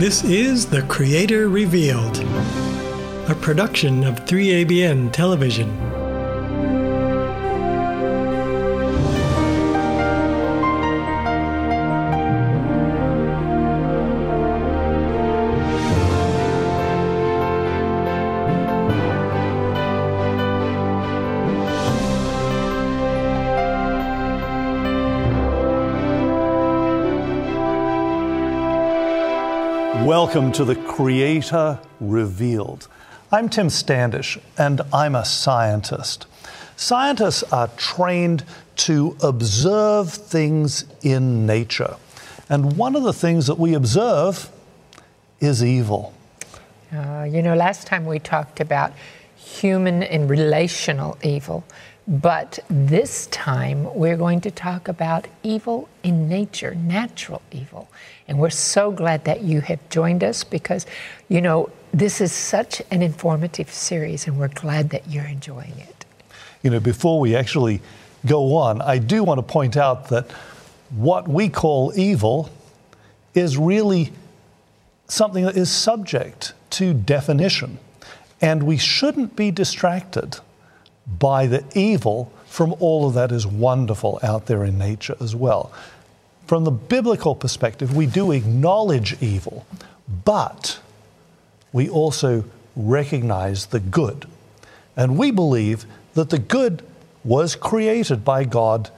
This is The Creator Revealed, a production of 3ABN Television. Welcome to the Creator Revealed. I'm Tim Standish, and I'm a scientist. Scientists are trained to observe things in nature. And one of the things that we observe is evil. Uh, you know, last time we talked about human and relational evil, but this time we're going to talk about evil in nature, natural evil. And we're so glad that you have joined us because, you know, this is such an informative series and we're glad that you're enjoying it. You know, before we actually go on, I do want to point out that what we call evil is really something that is subject to definition. And we shouldn't be distracted by the evil from all of that is wonderful out there in nature as well. From the biblical perspective, we do acknowledge evil, but we also recognize the good. And we believe that the good was created by God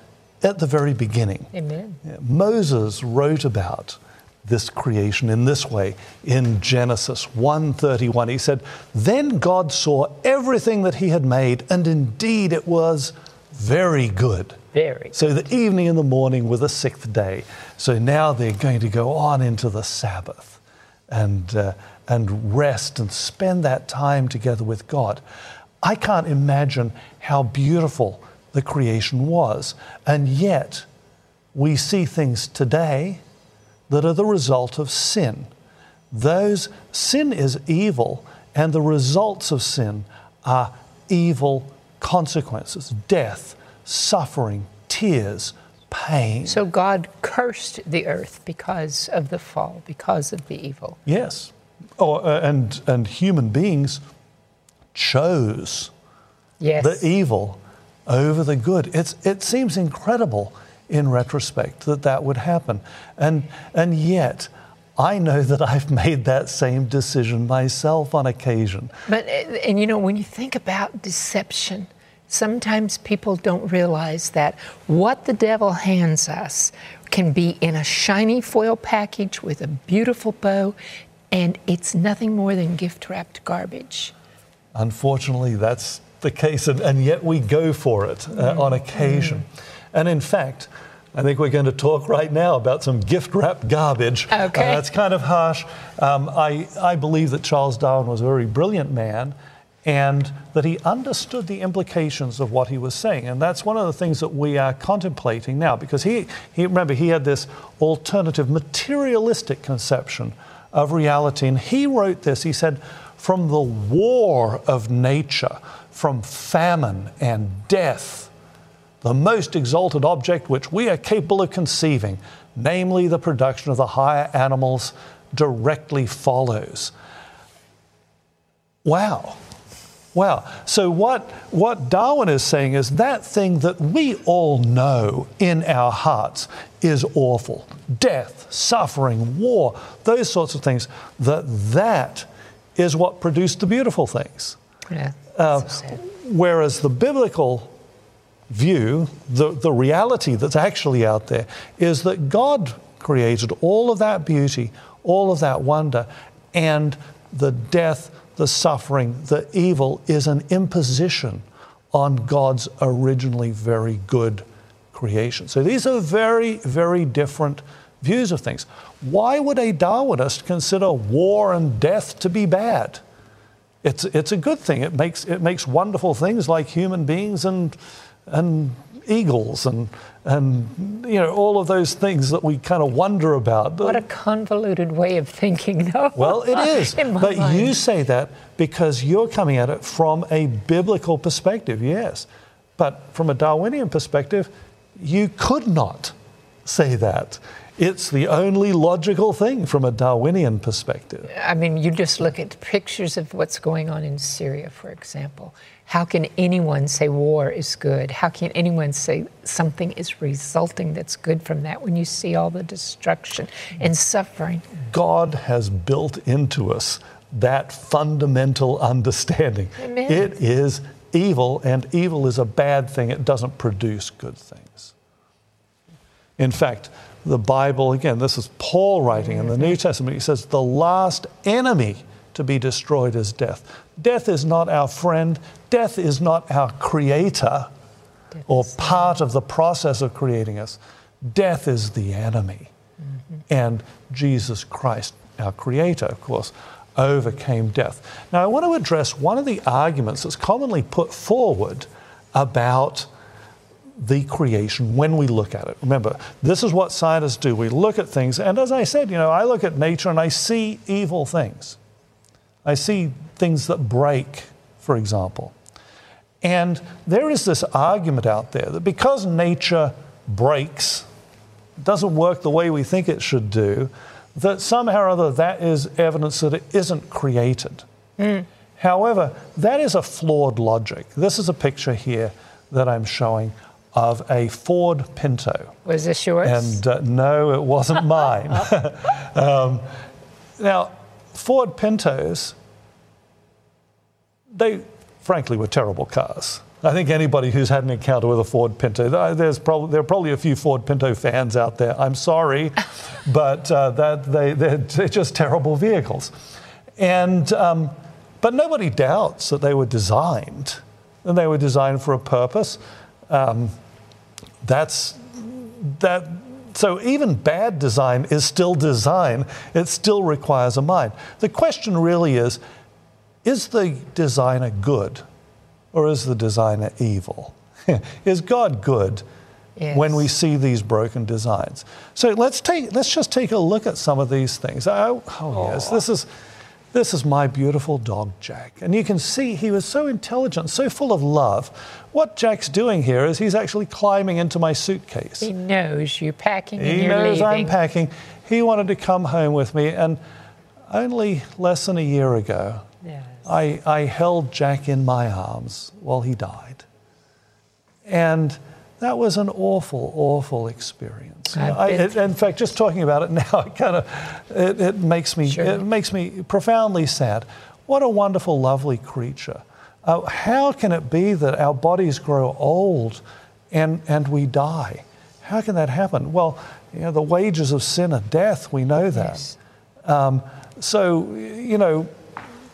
at the very beginning. Amen. Moses wrote about this creation in this way in Genesis 1:31 he said then God saw everything that he had made and indeed it was very good. Very so the evening and the morning were the sixth day. So now they're going to go on into the Sabbath and uh, and rest and spend that time together with God. I can't imagine how beautiful the creation was. And yet we see things today that are the result of sin. Those sin is evil, and the results of sin are evil consequences death, suffering, tears, pain. So God cursed the earth because of the fall, because of the evil. Yes. Oh, uh, and, and human beings chose yes. the evil over the good. It's, it seems incredible in retrospect that that would happen. And, and yet, I know that I've made that same decision myself on occasion. But, and you know, when you think about deception, sometimes people don't realize that what the devil hands us can be in a shiny foil package with a beautiful bow, and it's nothing more than gift wrapped garbage. Unfortunately, that's the case, and, and yet we go for it uh, on occasion. Mm. And in fact, I think we're going to talk right now about some gift wrapped garbage. Okay. Uh, that's kind of harsh. Um, I, I believe that Charles Darwin was a very brilliant man and that he understood the implications of what he was saying. And that's one of the things that we are contemplating now because he, he remember, he had this alternative materialistic conception of reality. And he wrote this he said, from the war of nature, from famine and death the most exalted object which we are capable of conceiving, namely the production of the higher animals, directly follows. Wow. Wow. So, what, what Darwin is saying is that thing that we all know in our hearts is awful death, suffering, war, those sorts of things, that that is what produced the beautiful things. Yeah. Uh, so whereas the biblical view, the, the reality that's actually out there, is that God created all of that beauty, all of that wonder, and the death, the suffering, the evil is an imposition on God's originally very good creation. So these are very, very different views of things. Why would a Darwinist consider war and death to be bad? It's, it's a good thing. It makes, it makes wonderful things like human beings and and eagles and and you know all of those things that we kind of wonder about. What a convoluted way of thinking, though. Well, it is. but mind. you say that because you're coming at it from a biblical perspective, yes. But from a Darwinian perspective, you could not say that. It's the only logical thing from a Darwinian perspective. I mean, you just look at pictures of what's going on in Syria, for example. How can anyone say war is good? How can anyone say something is resulting that's good from that when you see all the destruction and suffering? God has built into us that fundamental understanding. Amen. It is evil, and evil is a bad thing. It doesn't produce good things. In fact, the Bible, again, this is Paul writing in the mm-hmm. New Testament, he says, the last enemy to be destroyed is death. Death is not our friend, death is not our creator Death or part of the process of creating us. Death is the enemy. And Jesus Christ, our creator, of course, overcame death. Now, I want to address one of the arguments that's commonly put forward about the creation when we look at it. Remember, this is what scientists do. We look at things, and as I said, you know, I look at nature and I see evil things. I see things that break, for example. And there is this argument out there that because nature breaks, doesn't work the way we think it should do, that somehow or other that is evidence that it isn't created. However, that is a flawed logic. This is a picture here that I'm showing of a Ford Pinto. Was this yours? And uh, no, it wasn't mine. um, now, Ford Pintos, they frankly were terrible cars. I think anybody who's had an encounter with a Ford Pinto, uh, there's probably, there are probably a few Ford Pinto fans out there. I'm sorry, but uh, that they, they're, they're just terrible vehicles. And, um, but nobody doubts that they were designed, and they were designed for a purpose. Um, that's that so even bad design is still design. It still requires a mind. The question really is is the designer good or is the designer evil? Is god good Yes. when we see these broken designs? So let's take let's just take a look at some of these things. Oh, oh yes this is this is my beautiful dog, Jack. And you can see he was so intelligent, so full of love. What Jack's doing here is he's actually climbing into my suitcase. He knows you're packing and He knows leaving. I'm packing. He wanted to come home with me, and only less than a year ago, Yes. I, I held Jack in my arms while he died. And that was an awful, awful experience. Know, I, it, in fact, just talking about it now, it kind of it, it makes me Sure. it makes me profoundly sad. What a wonderful, lovely creature. Uh, how can it be that our bodies grow old and, and we die? How can that happen? Well, you know, the wages of sin are death. We know that. Yes. Um, so, you know,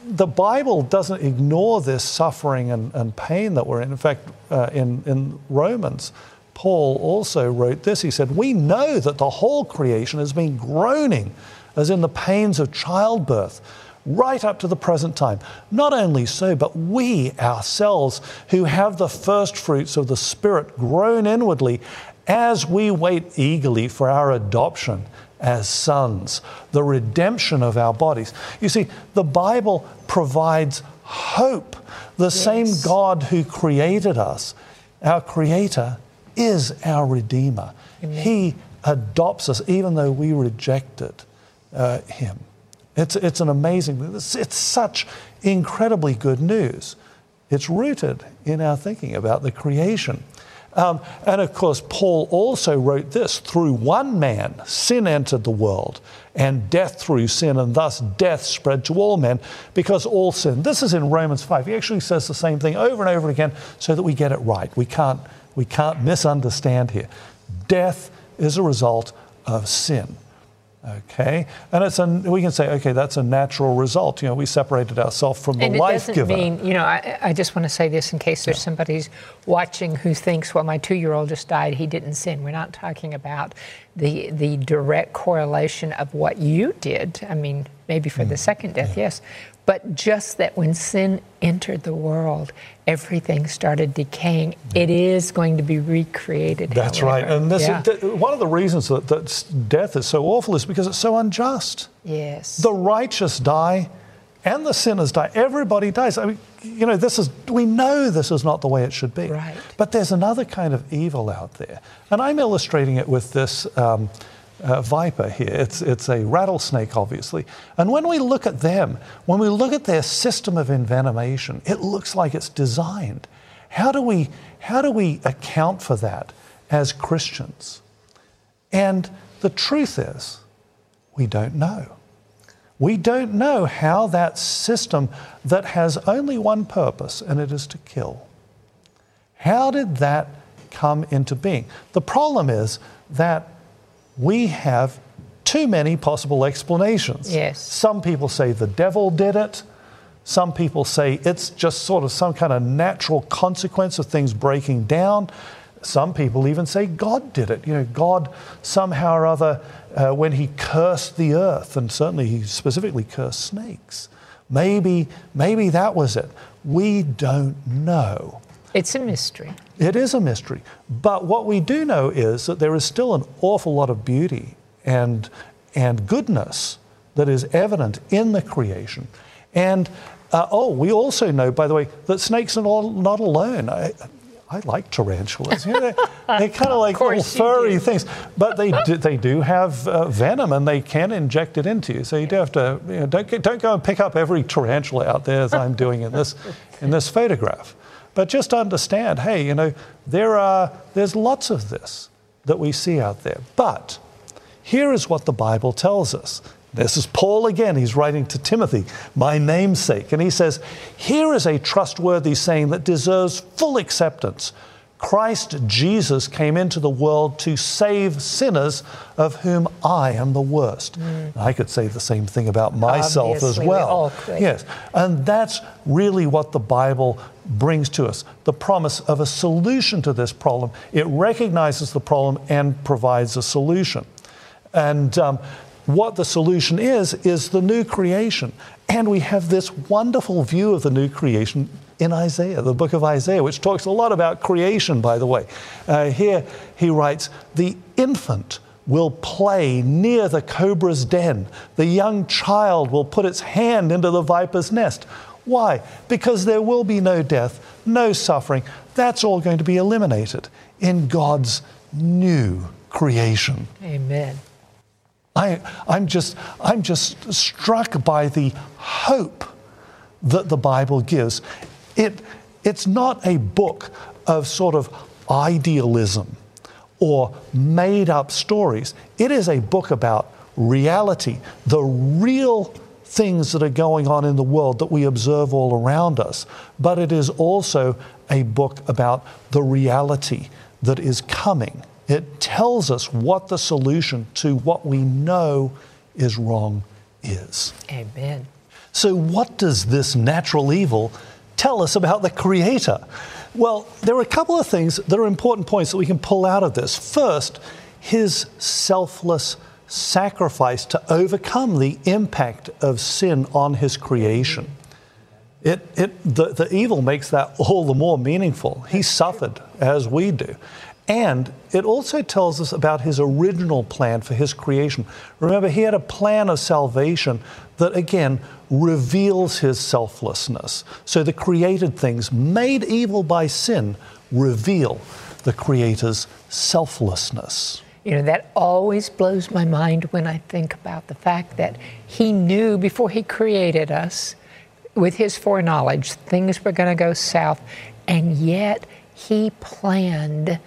the Bible doesn't ignore this suffering and, and pain that we're in. In fact, uh, in, in Romans, Paul also wrote this. He said, We know that the whole creation has been groaning as in the pains of childbirth right up to the present time. Not only so, but we ourselves who have the first fruits of the Spirit groan inwardly as we wait eagerly for our adoption as sons, the redemption of our bodies. You see, the Bible provides hope. The same God who created us, our Creator, is our Redeemer. He adopts us even though we rejected uh, Him. It's, it's an amazing, it's, it's such incredibly good news. It's rooted in our thinking about the creation. Um, and of course, Paul also wrote this through one man, sin entered the world, and death through sin, and thus death spread to all men because all sin. This is in Romans 5. He actually says the same thing over and over again so that we get it right. We can't, we can't misunderstand here. Death is a result of sin. Okay, and it's we can say, okay, that's a natural result. You know, we separated ourselves from the And it life doesn't giver. mean, you know, I, I just want to say this in case there's somebody watching who thinks, well, my two year old just died, he didn't sin. We're not talking about the, the direct correlation of what you did. I mean, maybe for the Mm. second death, yes. But just that when sin entered the world, everything started decaying. It is going to be recreated. That's however. right. And this Yeah. one of the reasons that, that death is so awful is because it's so unjust. yes. The righteous die and the sinners die. Everybody dies. I mean, you know, this is, we know this is not the way it should be. Right. But there's another kind of evil out there. And I'm illustrating it with this, um, uh, viper here. It's, it's a rattlesnake, obviously. And when we look at them, when we look at their system of envenomation, it looks like it's designed. How do we, how do we account for that as Christians? And the truth is, we don't know. We don't know how that system that has only one purpose, and it is to kill. How did that come into being? The problem is that we have too many possible explanations. Yes. Some people say the devil did it. Some people say it's just sort of some kind of natural consequence of things breaking down. Some people even say God did it. You know, God somehow or other, uh, when He cursed the earth, and certainly He specifically cursed snakes, maybe, maybe that was it. We don't know. It's a mystery. It is a mystery. But what we do know is that there is still an awful lot of beauty and, and goodness that is evident in the creation. And uh, oh, we also know, by the way, that snakes are not, not alone. I, I like tarantulas. You know, they're, they're kind of like little furry things, but they do, they do have uh, venom and they can inject it into you. So you do have to you know, don't don't go and pick up every tarantula out there as I'm doing in this in this photograph. But just understand, hey, you know, there are there's lots of this that we see out there. But here is what the Bible tells us. This is Paul again. He's writing to Timothy, my namesake. And he says, Here is a trustworthy saying that deserves full acceptance. Christ Jesus came into the world to save sinners, of whom I am the worst. Mm. I could say the same thing about myself Obviously, as well. We yes. And that's really what the Bible brings to us the promise of a solution to this problem. It recognizes the problem and provides a solution. And um, what the solution is, is the new creation. And we have this wonderful view of the new creation in Isaiah, the book of Isaiah, which talks a lot about creation, by the way. Uh, here he writes, The infant will play near the cobra's den, the young child will put its hand into the viper's nest. Why? Because there will be no death, no suffering. That's all going to be eliminated in God's new creation. Amen. I, I'm, just, I'm just struck by the hope that the Bible gives. It, it's not a book of sort of idealism or made up stories. It is a book about reality, the real things that are going on in the world that we observe all around us. But it is also a book about the reality that is coming. It tells us what the solution to what we know is wrong is. Amen. So, what does this natural evil tell us about the Creator? Well, there are a couple of things that are important points that we can pull out of this. First, his selfless sacrifice to overcome the impact of sin on his creation. It, it, the, the evil makes that all the more meaningful. He suffered as we do. And it also tells us about his original plan for his creation. Remember, he had a plan of salvation that, again, reveals his selflessness. So the created things made evil by sin reveal the Creator's selflessness. You know, that always blows my mind when I think about the fact that he knew before he created us, with his foreknowledge, things were going to go south, and yet he planned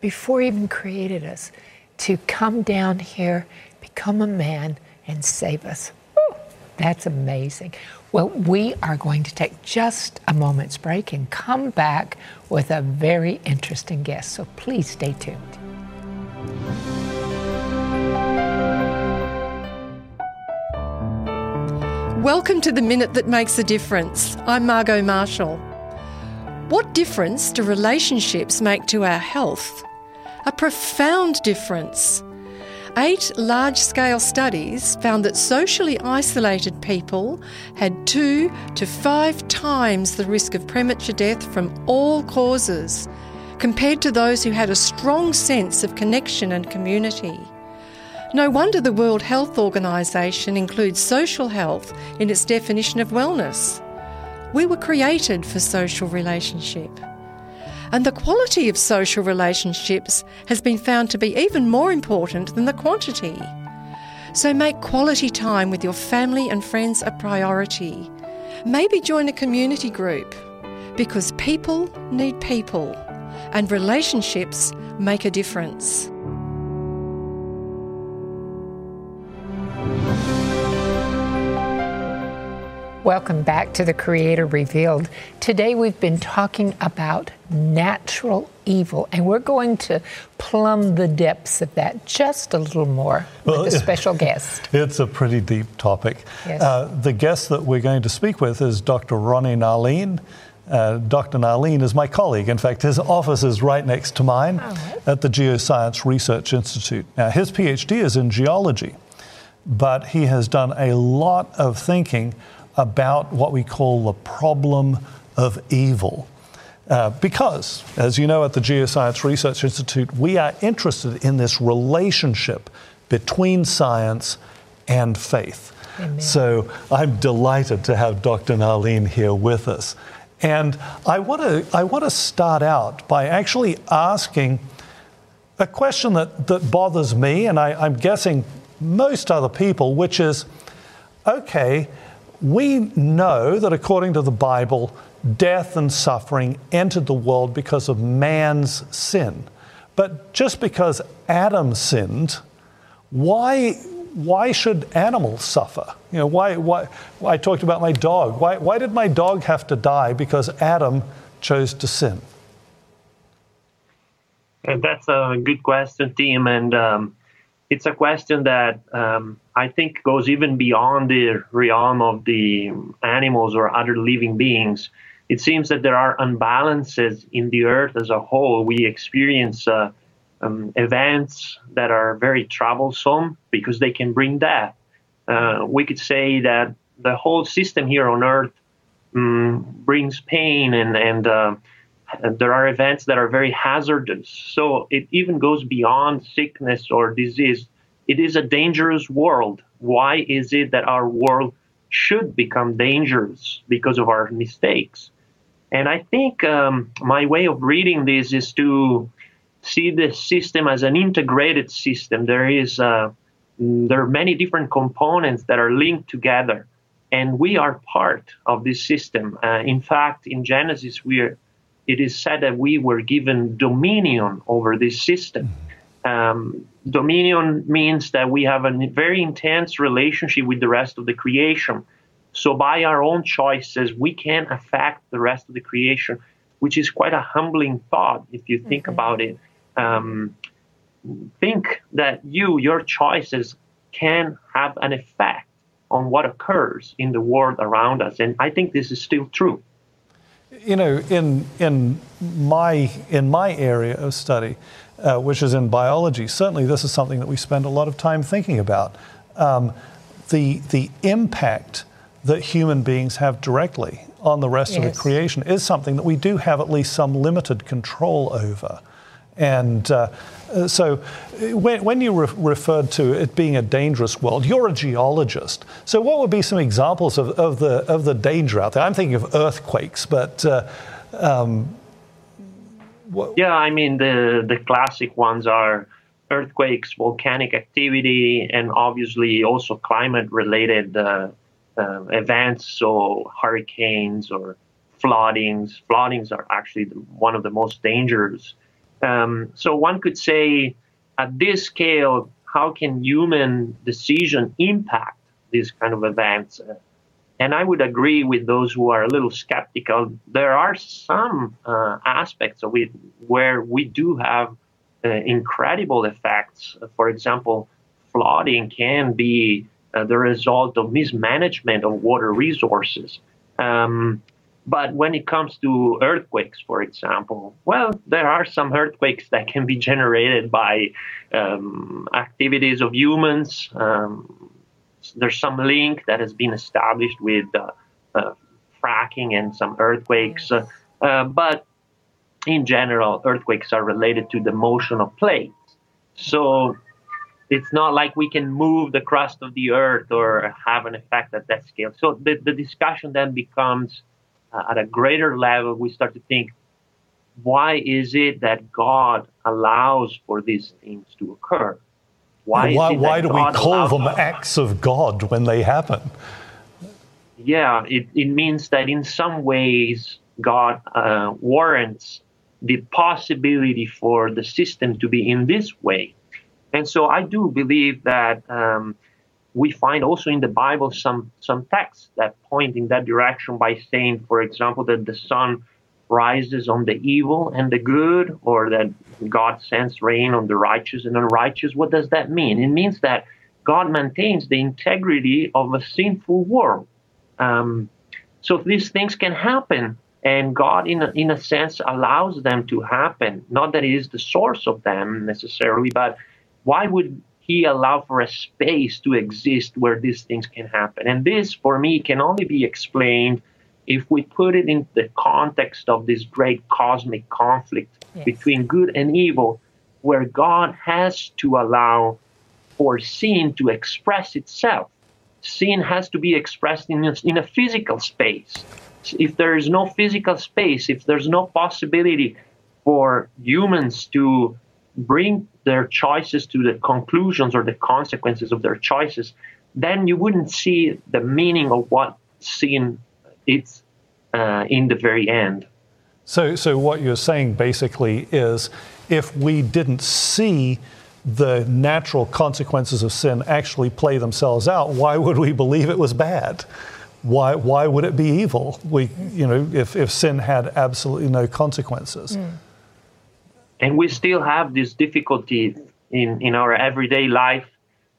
before he even created us, to come down here, become a man, and save us. That's amazing. Well, we are going to take just a moment's break and come back with a very interesting guest. So please stay tuned. Welcome to the Minute That Makes a Difference. I'm Margot Marshall. What difference do relationships make to our health? a profound difference. Eight large scale studies found that socially isolated people had two to five times the risk of premature death from all causes, compared to those who had a strong sense of connection and community. No wonder the World Health Organization includes social health in its definition of wellness. We were created for social relationship. And the quality of social relationships has been found to be even more important than the quantity. So make quality time with your family and friends a priority. Maybe join a community group because people need people and relationships make a difference. Welcome back to the Creator Revealed. Today we've been talking about natural evil, and we're going to plumb the depths of that just a little more well, with a special guest. It's a pretty deep topic. Yes. Uh, the guest that we're going to speak with is Dr. Ronnie Nalin. Uh, Dr. Nalin is my colleague. In fact, his office is right next to mine oh, at the Geoscience Research Institute. Now, his PhD is in geology, but he has done a lot of thinking about what we call the problem of evil. Uh, because, as you know, at the Geoscience Research Institute, we are interested in this relationship between science and faith. Amen. So I'm delighted to have Dr. Nalin here with us. And I want to I want to start out by actually asking a question that, that bothers me, and I, I'm guessing most other people, which is okay, we know that according to the Bible, death and suffering entered the world because of man's sin. But just because Adam sinned, why, why should animals suffer? You know, why, why, I talked about my dog. Why, why did my dog have to die because Adam chose to sin? And that's a good question, Tim. And um, it's a question that um, I think goes even beyond the realm of the animals or other living beings. It seems that there are unbalances in the earth as a whole. We experience uh, um, events that are very troublesome because they can bring death. Uh, we could say that the whole system here on earth um, brings pain and, and uh, there are events that are very hazardous. So it even goes beyond sickness or disease. It is a dangerous world. Why is it that our world should become dangerous because of our mistakes? And I think um, my way of reading this is to see the system as an integrated system. There is uh, there are many different components that are linked together, and we are part of this system. Uh, in fact, in Genesis, we are, it is said that we were given dominion over this system. Um, dominion means that we have a very intense relationship with the rest of the creation. So, by our own choices, we can affect the rest of the creation, which is quite a humbling thought if you think mm-hmm. about it. Um, think that you, your choices, can have an effect on what occurs in the world around us. And I think this is still true. You know, in, in, my, in my area of study, uh, which is in biology, certainly this is something that we spend a lot of time thinking about. Um, the, the impact that human beings have directly on the rest yes. of the creation is something that we do have at least some limited control over. And uh, so, when, when you re- referred to it being a dangerous world, you're a geologist. So, what would be some examples of, of, the, of the danger out there? I'm thinking of earthquakes, but uh, um, what? Yeah, I mean the the classic ones are earthquakes, volcanic activity, and obviously also climate related uh, uh, events, so hurricanes or floodings. Floodings are actually one of the most dangerous. Um, so one could say, at this scale, how can human decision impact these kind of events? And I would agree with those who are a little skeptical. There are some uh, aspects of it where we do have uh, incredible effects. For example, flooding can be uh, the result of mismanagement of water resources. Um, but when it comes to earthquakes, for example, well, there are some earthquakes that can be generated by um, activities of humans. Um, there's some link that has been established with uh, uh, fracking and some earthquakes. Uh, uh, but in general, earthquakes are related to the motion of plates. So it's not like we can move the crust of the earth or have an effect at that scale. So the, the discussion then becomes uh, at a greater level. We start to think why is it that God allows for these things to occur? Why, why, why do God we call them acts of God when they happen? Yeah, it, it means that in some ways God uh, warrants the possibility for the system to be in this way. And so I do believe that um, we find also in the Bible some, some texts that point in that direction by saying, for example, that the sun rises on the evil and the good, or that God sends rain on the righteous and unrighteous. What does that mean? It means that God maintains the integrity of a sinful world. Um, so these things can happen, and God, in a, in a sense, allows them to happen. Not that He is the source of them necessarily, but why would He allow for a space to exist where these things can happen? And this, for me, can only be explained if we put it in the context of this great cosmic conflict yes. between good and evil, where God has to allow for sin to express itself. Sin has to be expressed in a, in a physical space. If there is no physical space, if there's no possibility for humans to bring their choices to the conclusions or the consequences of their choices, then you wouldn't see the meaning of what sin it's uh, in the very end. So, so what you're saying basically is, if we didn't see the natural consequences of sin actually play themselves out, why would we believe it was bad? Why, why would it be evil? We, you know, if, if sin had absolutely no consequences. Mm. And we still have this difficulty in, in our everyday life.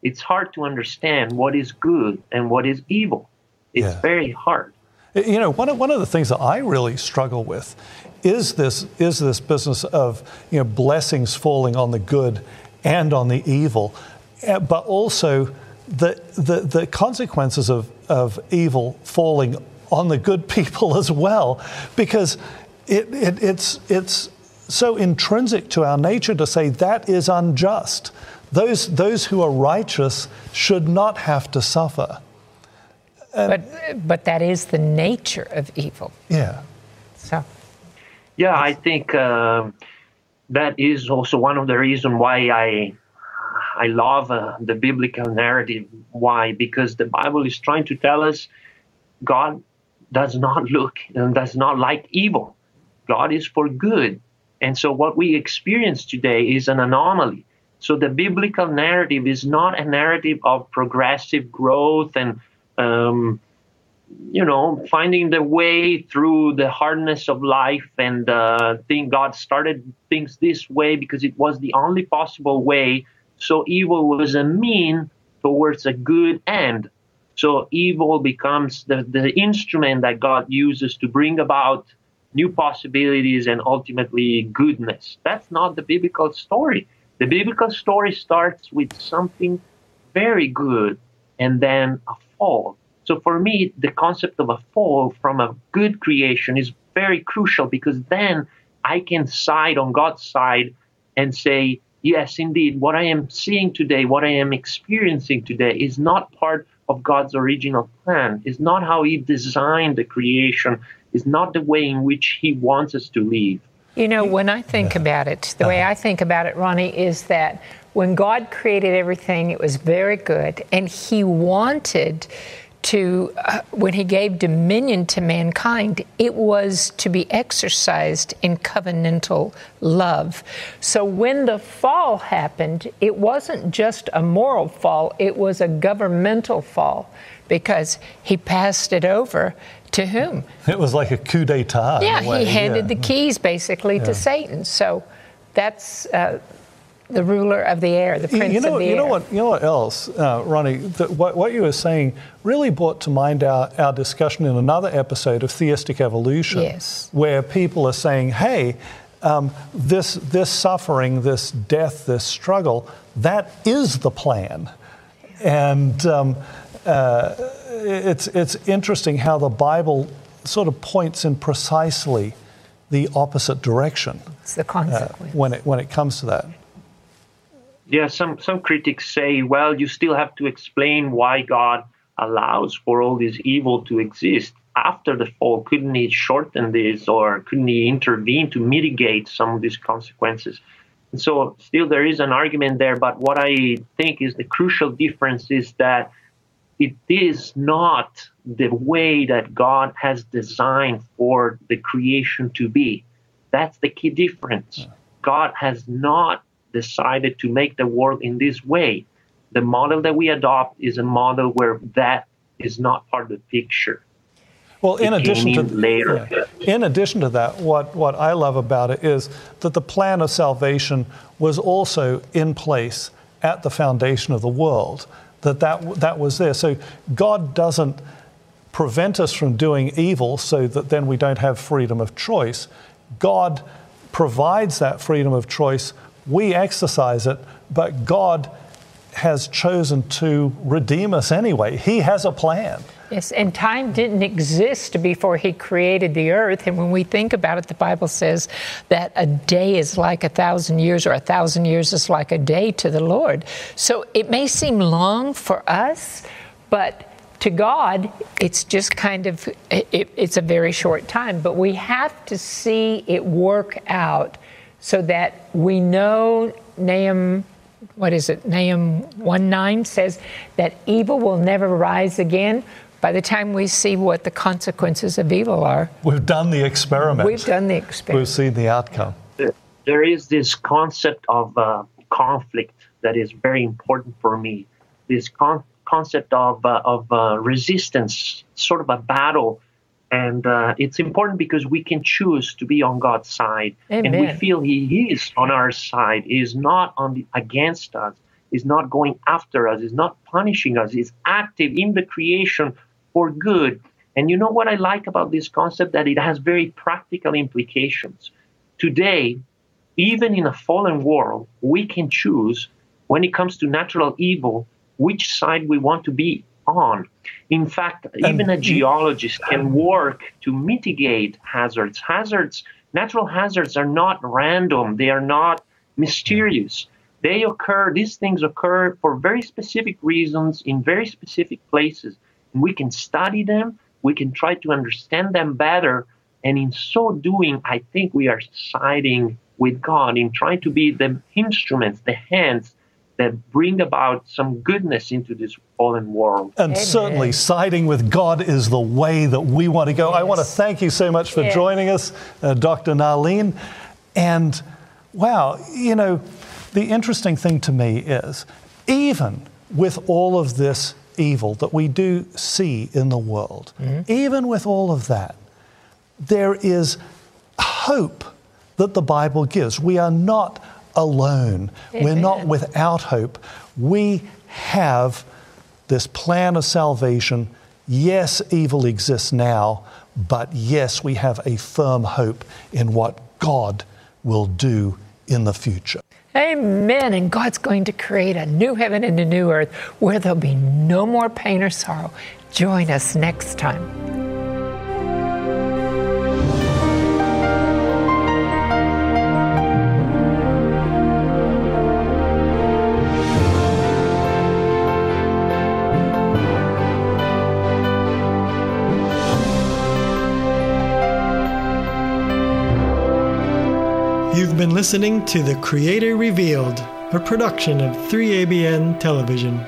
It's hard to understand what is good and what is evil. It's yeah. very hard. You know, one of, one of the things that I really struggle with is this, is this business of you know, blessings falling on the good and on the evil, eh, but also the, the, the consequences of, of evil falling on the good people as well, because it, it, it's, it's so intrinsic to our nature to say that is unjust. Those, those who are righteous should not have to suffer. but, but that is the nature of evil. Yeah. So. Yeah, I think uh, that is also one of the reasons why I I love uh, the biblical narrative. Why? Because the Bible is trying to tell us God does not look and does not like evil. God is for good. And so what we experience today is an anomaly. So the biblical narrative is not a narrative of progressive growth and um, you know, finding the way through the hardness of life and uh, think God started things this way because it was the only possible way. So evil was a mean towards a good end. So evil becomes the, the instrument that God uses to bring about new possibilities and ultimately goodness. That's not the biblical story. The biblical story starts with something very good and then a fall so for me, the concept of a fall from a good creation is very crucial because then I can side on God's side and say, yes, indeed, what I am seeing today, what I am experiencing today is not part of God's original plan, is not how He designed the creation, is not the way in which He wants us to live. You know, when I think about it, the way I think about it, Ronnie, is that when God created everything, it was very good, and He wanted to uh, when he gave dominion to mankind, it was to be exercised in covenantal love. So when the fall happened, it wasn't just a moral fall, it was a governmental fall because he passed it over to whom? It was like a coup d'etat. Yeah, he handed yeah. the keys basically yeah. to Satan. So that's uh, the ruler of the air, the prince you know, of the you air. Know what, you know what else, uh, Ronnie? The, what, what, you were saying really brought to mind our, our discussion in another episode of theistic evolution, yes. where people are saying, hey, um, this, this suffering, this death, this struggle, that is the plan. And um, uh, it's, it's interesting how the Bible sort of points in precisely the opposite direction. It's the consequence. Uh, when, it, when it comes to that yeah, some, some critics say, well, you still have to explain why God allows for all this evil to exist after the fall, couldn't he shorten this or couldn't he intervene to mitigate some of these consequences? And so, still, there is an argument there, but what I think is the crucial difference is that it is not the way that God has designed for the creation to be. That's the key difference. God has not decided to make the world in this way. The model that we adopt is a model where that is not part of the picture. Well, in addition to later. Yeah. in addition to that, what, what I love about it is that the plan of salvation was also in place at the foundation of the world. That that, that was there. So God doesn't prevent us from doing evil so that then we don't have freedom of choice. God provides that freedom of choice. We exercise it, but God has chosen to redeem us anyway. He has a plan. Yes, and time didn't exist before he created the earth. And when we think about it, the Bible says that a day is like a thousand years, or a thousand years is like a day to the Lord. So it may seem long for us, but to God, it's just kind of, it, it's a very short time. But we have to see it work out so that we know Nahum what is it? Nahum 1 9 says that evil will never rise again by the time we see what the consequences of evil are. We've done the experiment. We've done the experiment. We've seen the outcome. There is this concept of uh, conflict that is very important for me. This con- concept of, uh, of uh, resistance, sort of a battle. And uh, it's important because we can choose to be on God's side. Amen. And we feel He is on our side. He is not on the, against us. He's not going after us. He's not punishing us. He's active in the creation for good. And you know what I like about this concept? That it has very practical implications. Today, even in a fallen world, we can choose when it comes to natural evil which side we want to be on. In fact, even a geologist can work to mitigate hazards. Hazards, natural hazards are not random, they are not mysterious. They occur, these things occur for very specific reasons in very specific places we can study them, we can try to understand them better. And in so doing, I think we are siding with God in trying to be the instruments, the hands that bring about some goodness into this fallen world. And Amen. certainly, siding with God is the way that we want to go. Yes. I want to thank you so much for yes. joining us, uh, Dr. Nalin. And wow, you know, the interesting thing to me is even with all of this evil that we do see in the world, mm-hmm. even with all of that, there is hope that the Bible gives. We are not alone, Amen. we're not without hope. We have this plan of salvation. Yes, evil exists now, but yes, we have a firm hope in what God will do in the future. Amen. And God's going to create a new heaven and a new earth where there'll be no more pain or sorrow. Join us next time. Listening to The Creator Revealed, a production of 3ABN Television.